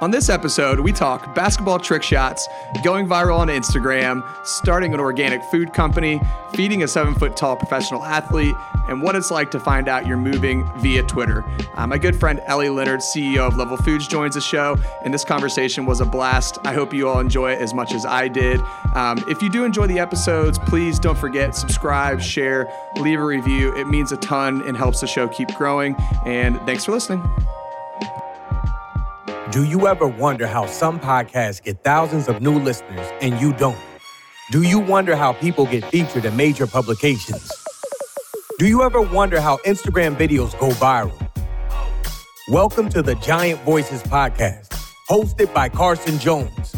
On this episode, we talk basketball trick shots, going viral on Instagram, starting an organic food company, feeding a seven foot tall professional athlete, and what it's like to find out you're moving via Twitter. Uh, my good friend Ellie Leonard, CEO of Level Foods, joins the show, and this conversation was a blast. I hope you all enjoy it as much as I did. Um, if you do enjoy the episodes, please don't forget subscribe, share, leave a review. It means a ton and helps the show keep growing. And thanks for listening. Do you ever wonder how some podcasts get thousands of new listeners and you don't? Do you wonder how people get featured in major publications? Do you ever wonder how Instagram videos go viral? Welcome to the Giant Voices podcast, hosted by Carson Jones.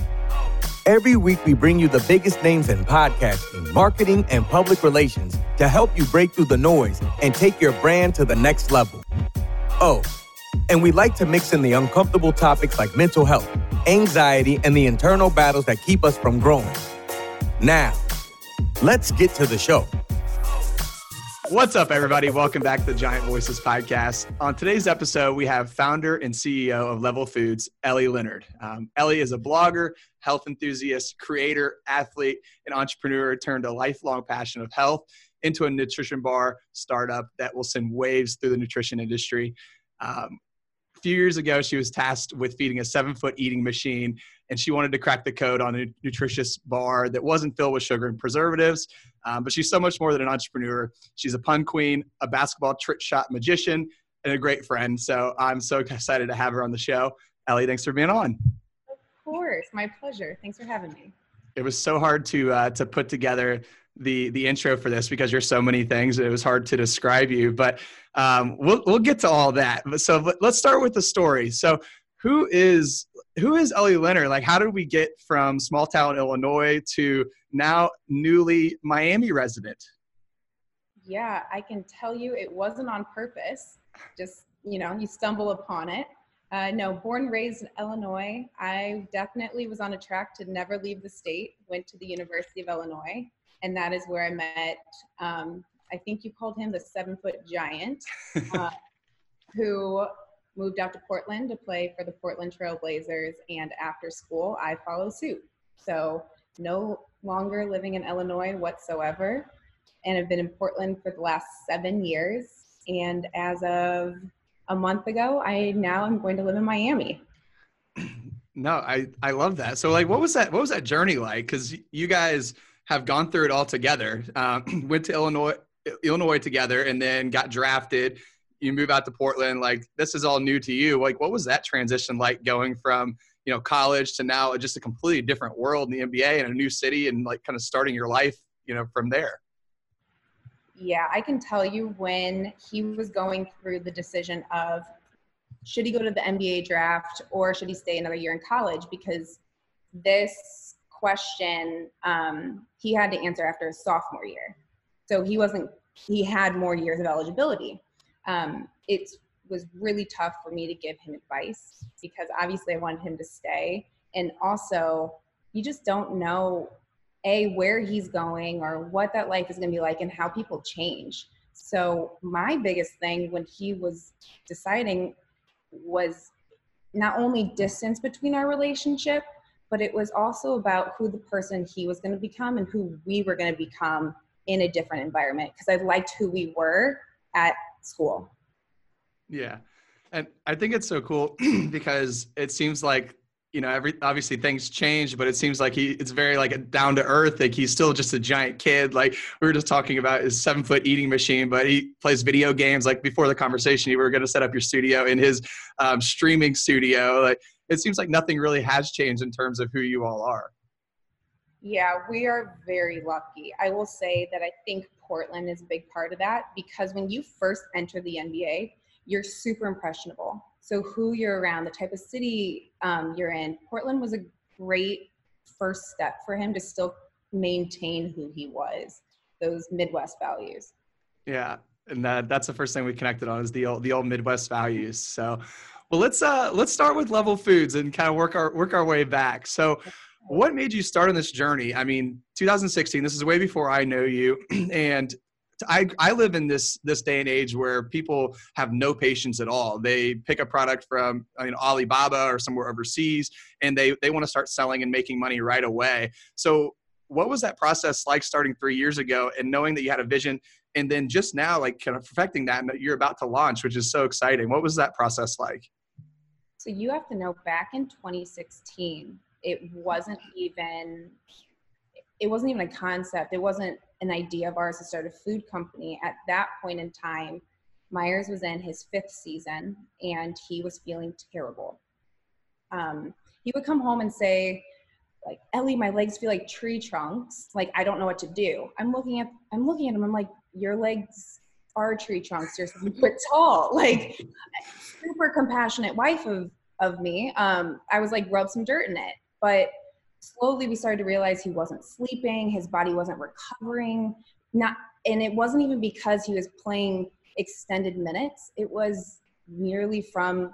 Every week, we bring you the biggest names in podcasting, marketing, and public relations to help you break through the noise and take your brand to the next level. Oh, and we like to mix in the uncomfortable topics like mental health, anxiety, and the internal battles that keep us from growing. Now, let's get to the show. What's up, everybody? Welcome back to the Giant Voices podcast. On today's episode, we have founder and CEO of Level Foods, Ellie Leonard. Um, Ellie is a blogger, health enthusiast, creator, athlete, and entrepreneur turned a lifelong passion of health into a nutrition bar startup that will send waves through the nutrition industry. Um, few years ago, she was tasked with feeding a seven foot eating machine, and she wanted to crack the code on a nutritious bar that wasn't filled with sugar and preservatives. Um, but she's so much more than an entrepreneur. She's a pun queen, a basketball trick shot magician, and a great friend. So I'm so excited to have her on the show. Ellie, thanks for being on. Of course, my pleasure. Thanks for having me. It was so hard to uh, to put together the the intro for this because you're so many things. It was hard to describe you, but um, we'll we'll get to all that. So let's start with the story. So who is who is Ellie Leonard? Like, how did we get from small town Illinois to now newly Miami resident? Yeah, I can tell you it wasn't on purpose. Just you know, you stumble upon it. Uh, no, born raised in Illinois. I definitely was on a track to never leave the state. Went to the University of Illinois and that is where I met. Um, I think you called him the seven foot giant, uh, who moved out to Portland to play for the Portland Trailblazers. And after school, I followed suit. So no longer living in Illinois whatsoever, and have been in Portland for the last seven years. And as of a month ago, I now am going to live in Miami. No, I I love that. So like, what was that? What was that journey like? Because you guys have gone through it all together. Uh, went to Illinois, Illinois together, and then got drafted. You move out to Portland. Like this is all new to you. Like what was that transition like going from you know college to now just a completely different world in the NBA and a new city and like kind of starting your life you know from there. Yeah, I can tell you when he was going through the decision of should he go to the NBA draft or should he stay another year in college because this question um, he had to answer after his sophomore year. So he wasn't, he had more years of eligibility. Um, it was really tough for me to give him advice because obviously I wanted him to stay. And also, you just don't know a where he's going or what that life is going to be like and how people change so my biggest thing when he was deciding was not only distance between our relationship but it was also about who the person he was going to become and who we were going to become in a different environment because I liked who we were at school. Yeah. And I think it's so cool because it seems like, you know, every obviously things change, but it seems like he it's very like a down to earth. Like he's still just a giant kid. Like we were just talking about his seven foot eating machine, but he plays video games. Like before the conversation, you were going to set up your studio in his um, streaming studio. Like it seems like nothing really has changed in terms of who you all are. Yeah, we are very lucky. I will say that I think Portland is a big part of that because when you first enter the NBA, you're super impressionable. So, who you're around, the type of city um, you're in, Portland was a great first step for him to still maintain who he was, those Midwest values. Yeah, and that, that's the first thing we connected on is the old, the old Midwest values. So, well, let's uh, let's start with Level Foods and kind of work our work our way back. So, what made you start on this journey? I mean, 2016. This is way before I know you, and I, I live in this this day and age where people have no patience at all. They pick a product from I mean, Alibaba or somewhere overseas, and they they want to start selling and making money right away. So, what was that process like starting three years ago, and knowing that you had a vision, and then just now like kind of perfecting that, and that you're about to launch, which is so exciting. What was that process like? So you have to know back in 2016, it wasn't even it wasn't even a concept. It wasn't an idea of ours to start a food company. At that point in time, Meyers was in his fifth season and he was feeling terrible. Um, he would come home and say, like, Ellie, my legs feel like tree trunks. Like, I don't know what to do. I'm looking at, I'm looking at him. I'm like, your legs tree trunks. You're seven foot tall. Like, super compassionate wife of, of me. Um, I was like, rub some dirt in it. But slowly we started to realize he wasn't sleeping, his body wasn't recovering. Not and it wasn't even because he was playing extended minutes. It was merely from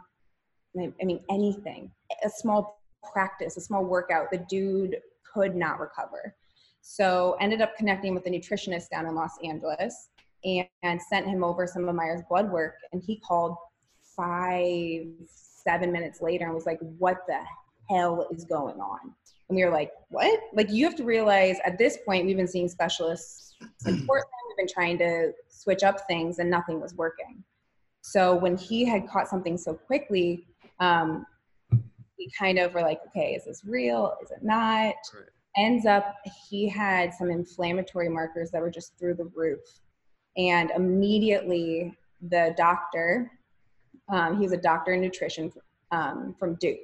I mean anything. A small practice, a small workout, the dude could not recover. So ended up connecting with a nutritionist down in Los Angeles and, and sent him over some of Meyers blood work and he called five, seven minutes later and was like, what the hell is going on? And we were like, what? Like, you have to realize at this point, we've been seeing specialists in Portland. We've been trying to switch up things and nothing was working. So when he had caught something so quickly, um, we kind of were like, okay, is this real? Is it not? Right. Ends up, he had some inflammatory markers that were just through the roof. And immediately, the doctor, um, he was a doctor in nutrition um, from Duke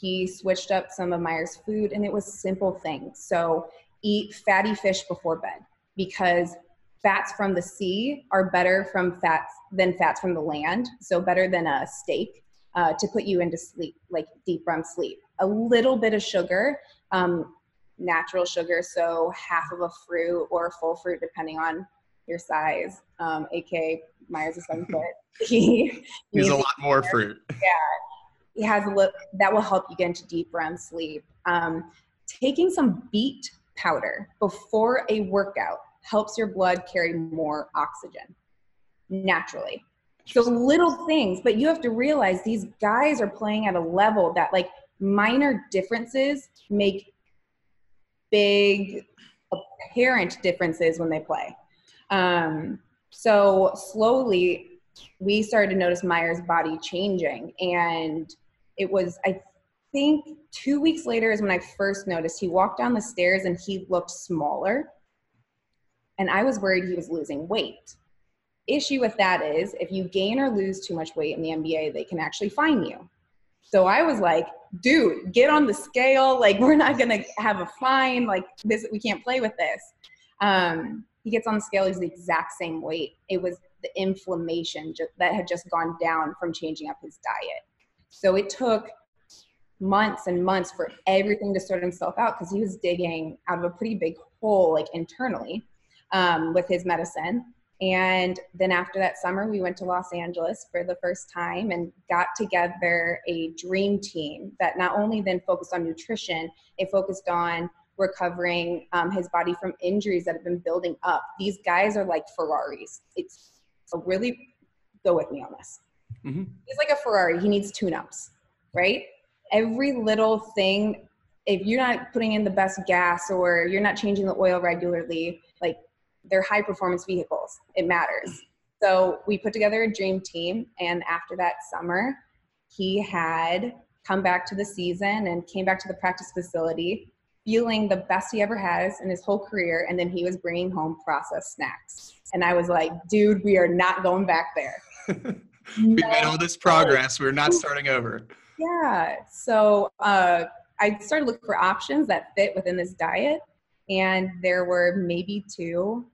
he switched up some of Meyers' food, and it was simple things. So eat fatty fish before bed because fats from the sea are better from fats than fats from the land. So better than a steak uh, to put you into sleep, like deep REM sleep. A little bit of sugar, um, natural sugar, so half of a fruit or a full fruit, depending on your size. Um, AK Meyers is seven foot. He needs a lot more fruit. Yeah, he has a look that will help you get into deep REM sleep. Um, taking some beet powder before a workout helps your blood carry more oxygen naturally. So little things, but you have to realize these guys are playing at a level that like minor differences make big apparent differences when they play. Um, so slowly we started to notice Meyers' body changing. And it was i think two weeks later is when i first noticed he walked down the stairs and he looked smaller. And i was worried he was losing weight. Issue with that is if you gain or lose too much weight in the nba they can actually fine you. So i was like dude get on the scale. Like we're not gonna have a fine. Like this we can't play with this. Um, he gets on the scale he's the exact same weight it was the inflammation that had just gone down from changing up his diet so it took months and months for everything to sort himself out because he was digging out of a pretty big hole, like internally, um, with his medicine. And then after that summer, we went to Los Angeles for the first time and got together a dream team that not only then focused on nutrition, it focused on recovering um, his body from injuries that have been building up. These guys are like Ferraris. It's so really go with me on this. Mm-hmm. He's like a Ferrari. He needs tune-ups, right? Every little thing. If you're not putting in the best gas or you're not changing the oil regularly, like they're high performance vehicles. It matters. So we put together a dream team, and after that summer, he had come back to the season and came back to the practice facility feeling the best he ever has in his whole career and then he was bringing home processed snacks and i was like dude we are not going back there we made all this progress. We're not starting over. Yeah. So uh, I started looking for options that fit within this diet, and there were maybe two,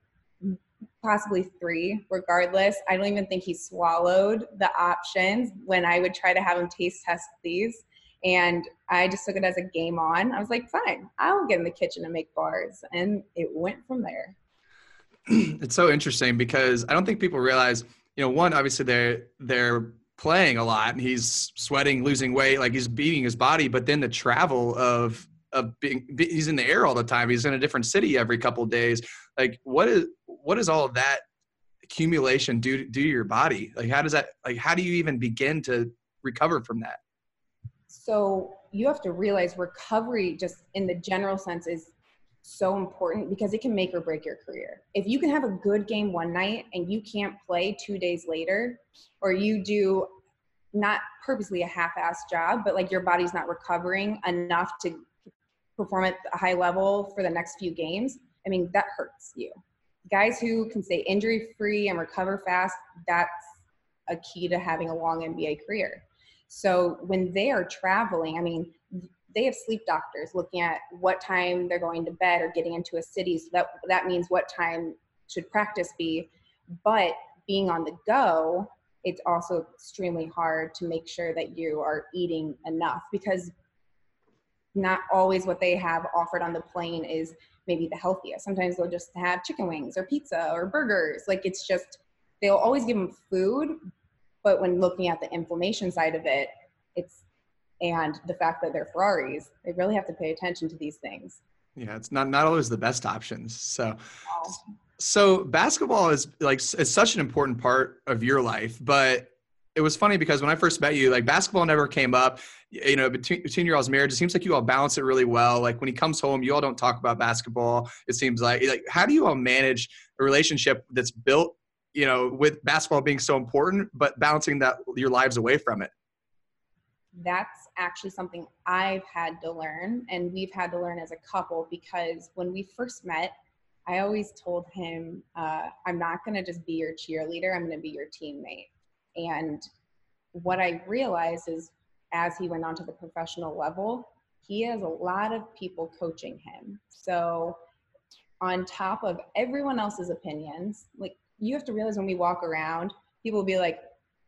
possibly three. Regardless, I don't even think he swallowed the options when I would try to have him taste test these. And I just took it as a game on. I was like, fine, I'll get in the kitchen and make bars. And it went from there. it's so interesting because I don't think people realize you know, one obviously they're they're playing a lot and he's sweating, losing weight, like he's beating his body. But then the travel of of being he's in the air all the time. He's in a different city every couple days. Like what is what is all that accumulation do do to your body? Like how does that like how do you even begin to recover from that? So you have to realize recovery just in the general sense is so important because it can make or break your career. If you can have a good game one night and you can't play two days later, or you do not purposely a half-ass job, but like your body's not recovering enough to perform at a high level for the next few games, I mean, that hurts you. Guys who can stay injury free and recover fast, that's a key to having a long NBA career. So when they are traveling, I mean, they have sleep doctors looking at what time they're going to bed or getting into a city. So that that means what time should practice be. But being on the go, it's also extremely hard to make sure that you are eating enough because not always what they have offered on the plane is maybe the healthiest. Sometimes they'll just have chicken wings or pizza or burgers. Like it's just they'll always give them food, but when looking at the inflammation side of it, it's and the fact that they're Ferraris, they really have to pay attention to these things. Yeah, it's not not always the best options. So, so basketball is like it's such an important part of your life, but it was funny because when I first met you, like basketball never came up. You know, between between your all's marriage, it seems like you all balance it really well. Like when he comes home, you all don't talk about basketball. It seems like like how do you all manage a relationship that's built, you know, with basketball being so important, but balancing that your lives away from it? That's actually something I've had to learn, and we've had to learn as a couple because when we first met, I always told him, uh, I'm not going to just be your cheerleader, I'm going to be your teammate. And what I realized is as he went on to the professional level, he has a lot of people coaching him. So, on top of everyone else's opinions, like you have to realize when we walk around, people will be like,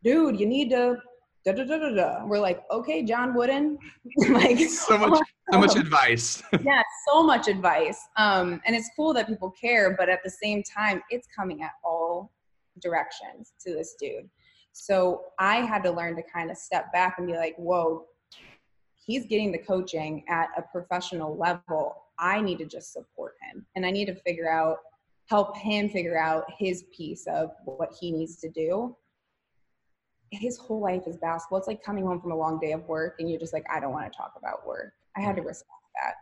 dude, you need to da da da da da. We're like, okay, John Wooden, like so much, so much advice. yeah, so much advice. Um, and it's cool that people care, but at the same time, it's coming at all directions to this dude. So I had to learn to kind of step back and be like, whoa, he's getting the coaching at a professional level. I need to just support him, and I need to figure out, help him figure out his piece of what he needs to do his whole life is basketball. It's like coming home from a long day of work and you're just like, I don't want to talk about work. I had to respect that.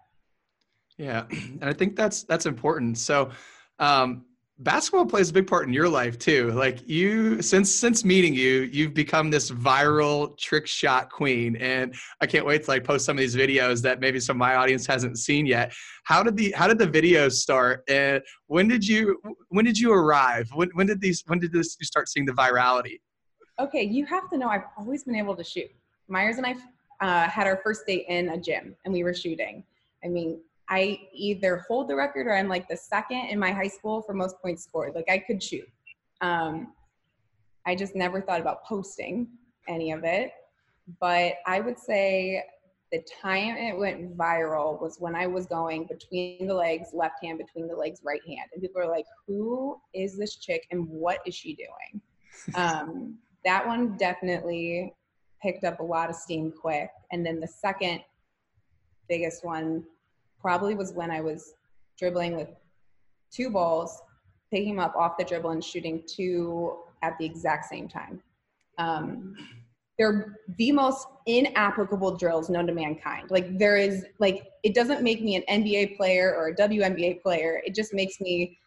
Yeah. And I think that's, that's important. So, um, basketball plays a big part in your life too. Like you, since, since meeting you, you've become this viral trick shot queen. And I can't wait to like post some of these videos that maybe some of my audience hasn't seen yet. How did the, how did the videos start? And when did you, when did you arrive? When, when did these, when did this, you start seeing the virality? okay, you have to know I've always been able to shoot. Meyers and I uh, had our first date in a gym and we were shooting. I mean, I either hold the record or I'm like the second in my high school for most points scored. Like I could shoot. Um, I just never thought about posting any of it. But I would say the time it went viral was when I was going between the legs, left hand, between the legs, right hand. And people are like, who is this chick and what is she doing? Um, that one definitely picked up a lot of steam quick. And then the second biggest one probably was when I was dribbling with two balls, picking them up off the dribble and shooting two at the exact same time. Um, they're the most inapplicable drills known to mankind. Like there is like it doesn't make me an NBA player or a WNBA player. It just makes me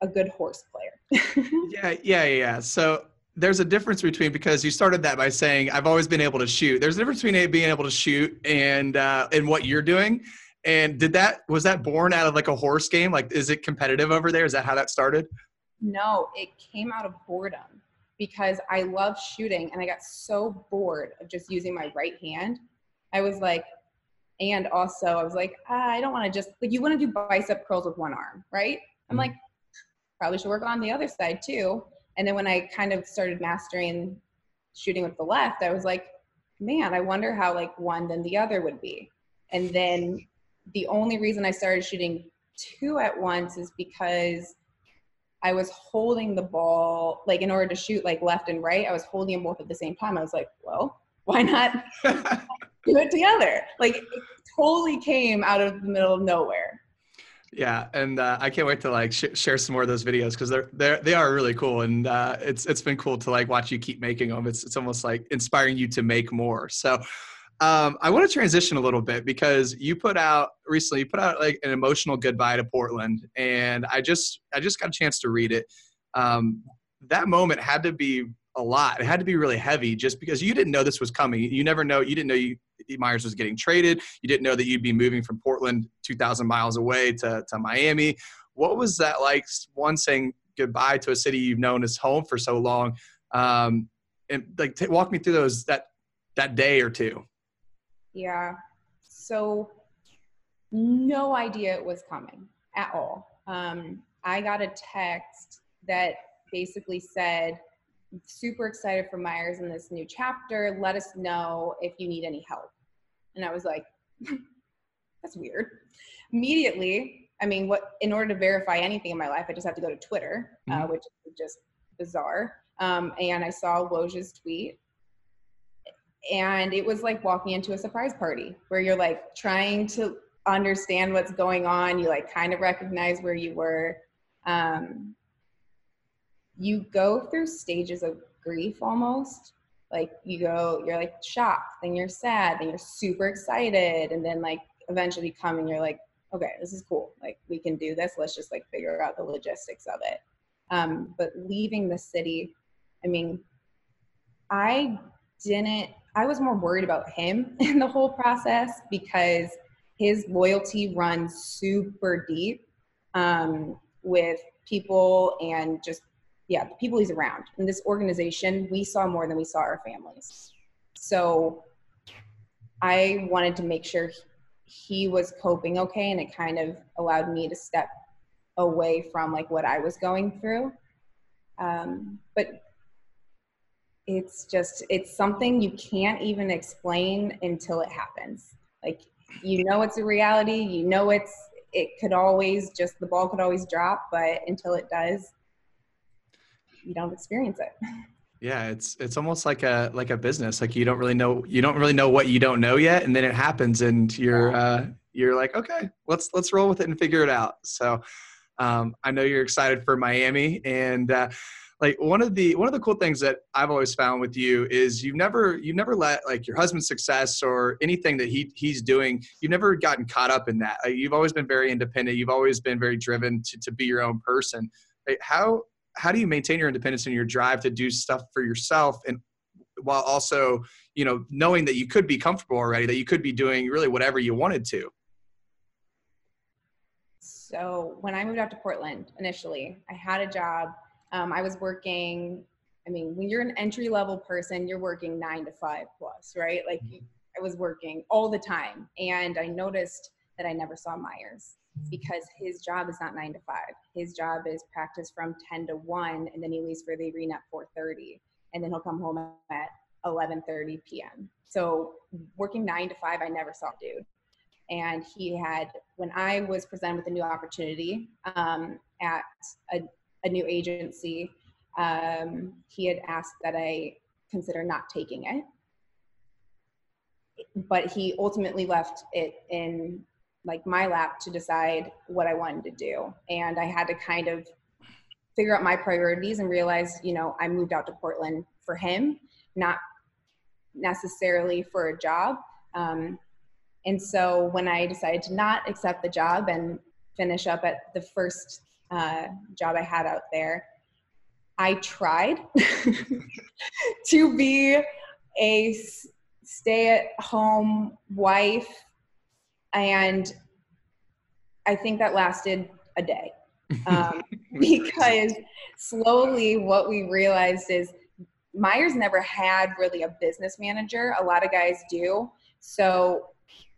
a good horse player. yeah, yeah, yeah. So there's a difference between because you started that by saying I've always been able to shoot. There's a difference between being able to shoot and uh, and what you're doing. And did that was that born out of like a horse game? Like, is it competitive over there? Is that how that started? No, it came out of boredom because I love shooting and I got so bored of just using my right hand. I was like, and also I was like, ah, I don't want to just like you want to do bicep curls with one arm, right? I'm mm-hmm. like, probably should work on the other side too. And then when I kind of started mastering shooting with the left, I was like, man, I wonder how like one then the other would be. And then the only reason I started shooting two at once is because I was holding the ball like in order to shoot like left and right, I was holding them both at the same time. I was like, well, why not do it together? Like it totally came out of the middle of nowhere. Yeah, and uh, I can't wait to like sh- share some more of those videos because they're they they are really cool, and uh, it's it's been cool to like watch you keep making them. It's it's almost like inspiring you to make more. So. Um, I want to transition a little bit because you put out recently. You put out like an emotional goodbye to Portland, and I just I just got a chance to read it. Um, that moment had to be a lot. It had to be really heavy, just because you didn't know this was coming. You never know. You didn't know you Meyers was getting traded. You didn't know that you'd be moving from Portland 2,000 miles away to, to Miami. What was that like? One saying goodbye to a city you've known as home for so long, um, and like t- walk me through those that that day or two. Yeah. So no idea it was coming at all. Um, I got a text that basically said, super excited for Meyers in this new chapter. Let us know if you need any help. And I was like, that's weird. Immediately, I mean, what in order to verify anything in my life, I just have to go to Twitter, uh, mm-hmm. uh, which is just bizarre. Um, and I saw Woj's tweet, and it was like walking into a surprise party where you're like trying to understand what's going on. You like kind of recognize where you were. Um, you go through stages of grief almost like you go you're like shocked then you're sad then you're super excited and then like eventually come and you're like okay this is cool like we can do this let's just like figure out the logistics of it um, but leaving the city i mean i didn't i was more worried about him in the whole process because his loyalty runs super deep um, with people and just yeah, the people he's around. In this organization, we saw more than we saw our families. So I wanted to make sure he was coping okay, and it kind of allowed me to step away from like what I was going through. Um, but it's just it's something you can't even explain until it happens. Like you know it's a reality, you know it's it could always just the ball could always drop, but until it does, you don't experience it. Yeah it's it's almost like a like a business. Like you don't really know you don't really know what you don't know yet and then it happens and you're uh you're like okay let's let's roll with it and figure it out. So um i know you're excited for miami and uh like one of the one of the cool things that I've always found with you is you've never you've never let like your husband's success or anything that he he's doing you've never gotten caught up in that. Like, you've always been very independent. You've always been very driven to to be your own person. Like, how how do you maintain your independence and your drive to do stuff for yourself and while also you know knowing that you could be comfortable already that you could be doing really whatever you wanted to so when i moved out to portland initially i had a job um, i was working i mean when you're an entry level person you're working nine to five plus right like mm-hmm. i was working all the time and i noticed that i never saw meyers because his job is not nine to five. His job is practice from 10 to 1, and then he leaves for the arena at 4.30, and then he'll come home at 11.30 p.m. So working nine to five, I never saw dude. And he had, when I was presented with a new opportunity um, at a, a, new agency, um, he had asked that I consider not taking it. But he ultimately left it in like my lap to decide what I wanted to do. And I had to kind of figure out my priorities and realize, you know, I moved out to Portland for him, not necessarily for a job. Um, and so when I decided to not accept the job and finish up at the first uh, job I had out there, I tried to be a stay at home wife and I think that lasted a day um, because slowly what we realized is Meyers never had really a business manager. A lot of guys do. So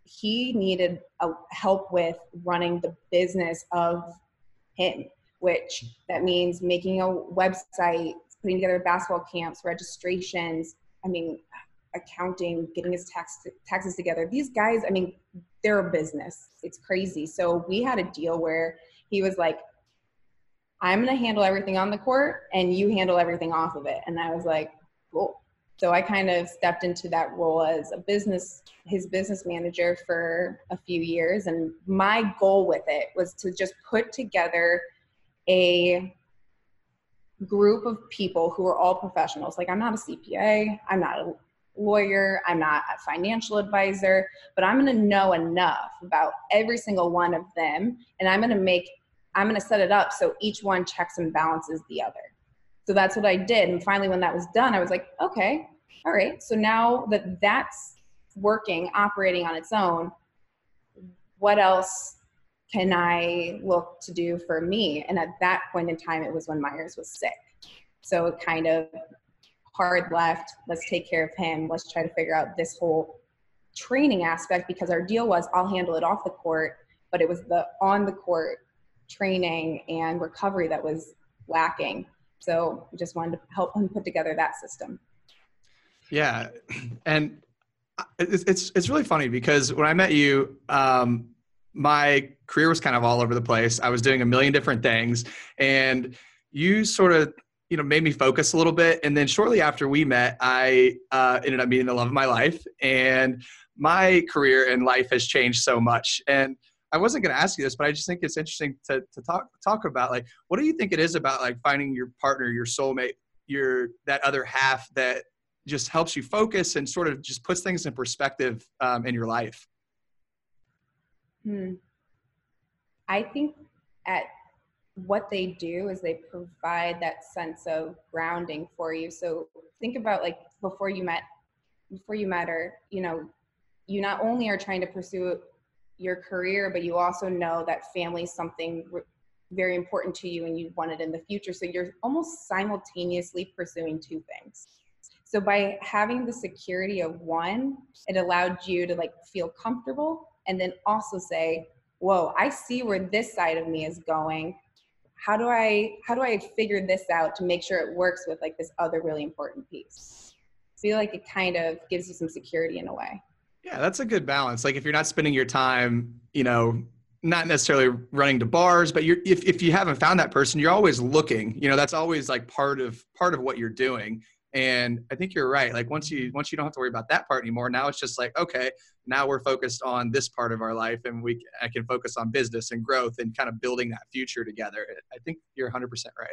he needed a help with running the business of him, which that means making a website, putting together basketball camps, registrations. I mean, accounting, getting his tax, taxes together. These guys, I mean, they're a business. It's crazy. So we had a deal where he was like, I'm going to handle everything on the court and you handle everything off of it. And I was like, cool. So I kind of stepped into that role as a business, his business manager for a few years. And my goal with it was to just put together a group of people who are all professionals. Like I'm not a CPA, I'm not a lawyer, I'm not a financial advisor, but I'm going to know enough about every single one of them and I'm going to make I'm going to set it up so each one checks and balances the other. So that's what I did. And finally, when that was done, I was like, okay, all right. So now that that's working, operating on its own, what else can I look to do for me? And at that point in time, it was when Meyers was sick. So kind of hard left, let's take care of him. Let's try to figure out this whole training aspect because our deal was I'll handle it off the court, but it was the on the court training and recovery that was lacking. So we just wanted to help him put together that system. Yeah, and it's it's, it's really funny because when I met you, um, my career was kind of all over the place. I was doing a million different things, and you sort of you know made me focus a little bit. And then shortly after we met, I uh, ended up meeting the love of my life, and my career and life has changed so much. And I wasn't going to ask you this, but I just think it's interesting to, to talk talk about like what do you think it is about like finding your partner, your soulmate, your that other half that just helps you focus and sort of just puts things in perspective um, in your life. Hmm. I think at what they do is they provide that sense of grounding for you. So think about like before you met, before you met her, you know, you not only are trying to pursue your career, but you also know that family is something very important to you and you want it in the future. So you're almost simultaneously pursuing two things. So by having the security of one, it allowed you to like feel comfortable and then also say, whoa, I see where this side of me is going. How do I how do I figure this out to make sure it works with like this other really important piece? I feel like it kind of gives you some security in a way. Yeah, that's a good balance. Like if you're not spending your time, you know, not necessarily running to bars, but you're if, if you haven't found that person, you're always looking. You know, that's always like part of part of what you're doing. And I think you're right. Like once you once you don't have to worry about that part anymore, now it's just like, okay, now we're focused on this part of our life and we I can focus on business and growth and kind of building that future together. I think you're 100% right.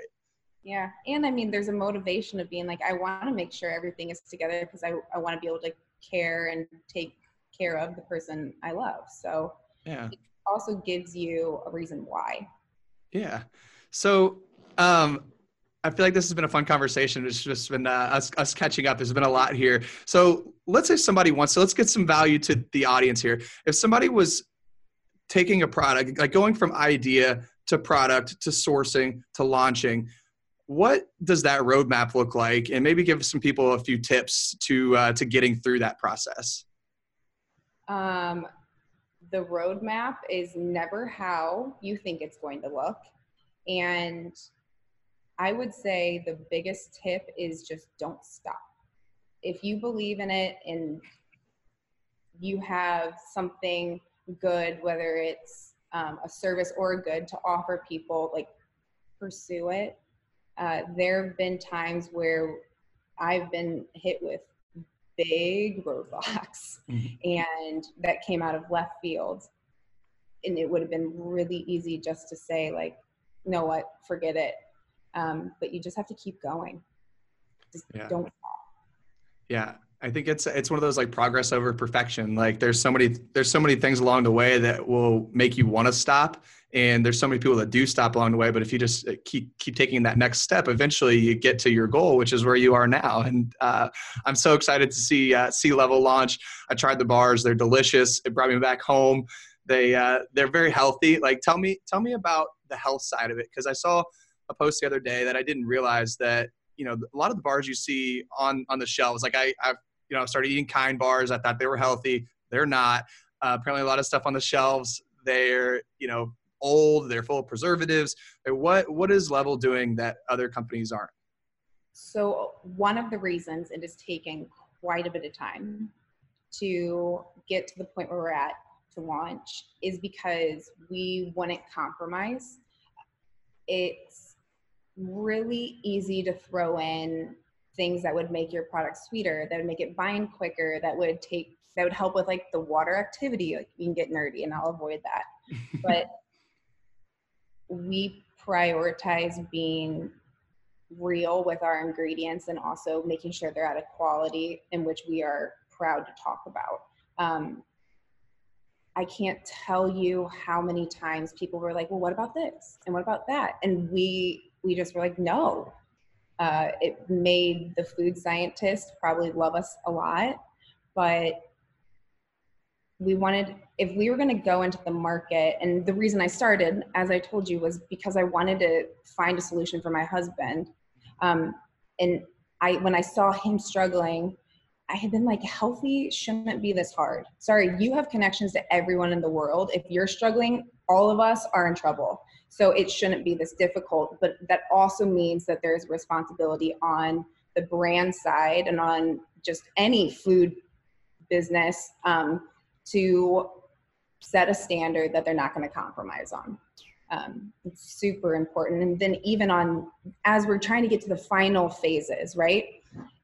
Yeah. And I mean, there's a motivation of being like, I want to make sure everything is together because I, I want to be able to care and take care of the person I love. So yeah, it also gives you a reason why. Yeah. So um, I feel like this has been a fun conversation. It's just been uh, us, us catching up. There's been a lot here. So let's say somebody wants to, let's get some value to the audience here. If somebody was taking a product, like going from idea to product to sourcing to launching, what does that roadmap look like? And maybe give some people a few tips to uh, to getting through that process. Um, the roadmap is never how you think it's going to look. And I would say the biggest tip is just don't stop. If you believe in it and you have something good, whether it's um, a service or a good to offer people, like pursue it. Uh, there have been times where I've been hit with big roadblocks mm-hmm. and that came out of left field and it would have been really easy just to say like you know what forget it um, but you just have to keep going. Just yeah. don't stop. Yeah. I think it's it's one of those like progress over perfection. Like there's so many there's so many things along the way that will make you want to stop and there's so many people that do stop along the way but if you just uh, keep keep taking that next step eventually you get to your goal which is where you are now. And uh, i'm so excited to see uh, sea level launch. I tried the bars. They're delicious. It brought me back home. They uh, they're very healthy. Like tell me tell me about the health side of it because i saw a post the other day that i didn't realize that you know a lot of the bars you see on on the shelves like i i've you know started eating kind bars i thought they were healthy they're not uh, apparently a lot of stuff on the shelves they're you know old, they're full of preservatives. What what is Level doing that other companies aren't? So one of the reasons it is taking quite a bit of time to get to the point where we're at to launch is because we wouldn't compromise. It's really easy to throw in things that would make your product sweeter, that would make it bind quicker, that would take that would help with like the water activity. Like you can get nerdy and I'll avoid that. but we prioritize being real with our ingredients and also making sure they're at a quality in which we are proud to talk about. Um, I can't tell you how many times people were like, "Well, what about this? And what about that?" And we we just were like, "No." Uh, it made the food scientists probably love us a lot, but we wanted if we were going to go into the market and the reason i started as i told you was because i wanted to find a solution for my husband. Um, and i when i saw him struggling i had been like healthy shouldn't be this hard. Sorry you have connections to everyone in the world. If you're struggling all of us are in trouble so it shouldn't be this difficult but that also means that there's responsibility on the brand side and on just any food business um, to set a standard that they're not going to compromise on. Um, it's super important. And then even on as we're trying to get to the final phases, right?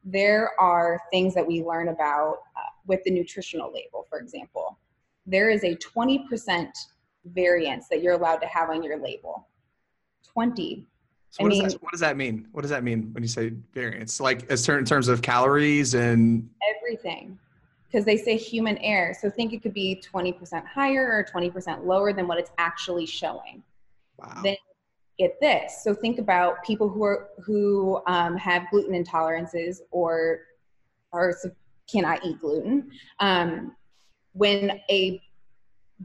There are things that we learn about uh, with the nutritional label, for example. There is a 20% variance that you're allowed to have on your label. 20. So what, I mean, does that, what does that mean? What does that mean when you say variance? Like as in terms of calories and everything because they say human error. So think it could be 20% higher or 20% lower than what it's actually showing. Wow. Then get this. So think about people who are who um, have gluten intolerances or or cannot eat gluten. Um, when a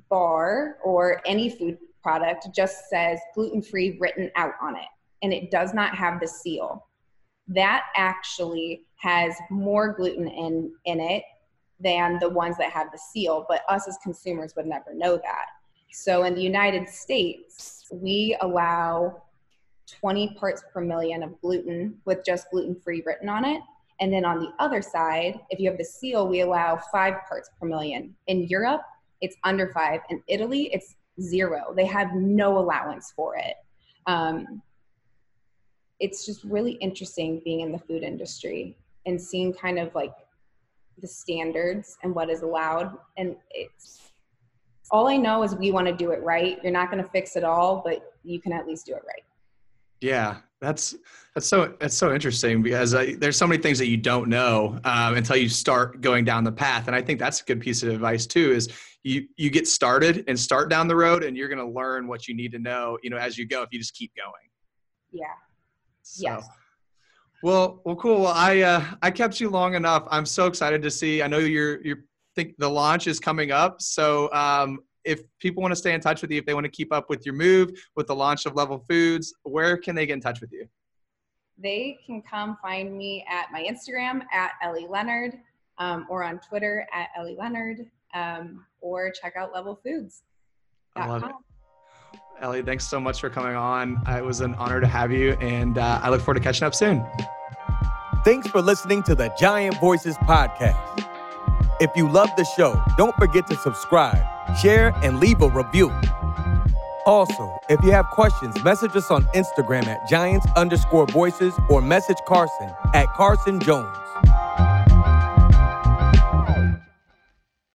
bar or any food product just says gluten free written out on it and it does not have the seal, that actually has more gluten in in it than the ones that have the seal, but us as consumers would never know that. So in the United States, we allow 20 parts per million of gluten with just gluten free written on it. And then on the other side, if you have the seal, we allow five parts per million. In Europe, it's under five. In Italy, it's zero. They have no allowance for it. Um, it's just really interesting being in the food industry and seeing kind of like the standards and what is allowed. And it's all I know is we want to do it right. You're not going to fix it all, but you can at least do it right. Yeah, that's that's so that's so interesting because uh, there's so many things that you don't know um, until you start going down the path, and I think that's a good piece of advice too. Is you you get started and start down the road, and you're going to learn what you need to know, you know, as you go if you just keep going. Yeah. So, yes. Well, well, cool. Well, I uh, I kept you long enough. I'm so excited to see. I know you're you're think the launch is coming up. So um, if people want to stay in touch with you, if they want to keep up with your move, with the launch of Level Foods, where can they get in touch with you? They can come find me at my Instagram at Ellie Leonard, um, or on Twitter at Ellie Leonard, um, or check out Level Foods. I love it. Ellie, thanks so much for coming on. It was an honor to have you, and uh, I look forward to catching up soon. Thanks for listening to the Giant Voices podcast. If you love the show, don't forget to subscribe, share, and leave a review. Also, if you have questions, message us on Instagram at giants underscore voices or message Carson at Carson Jones.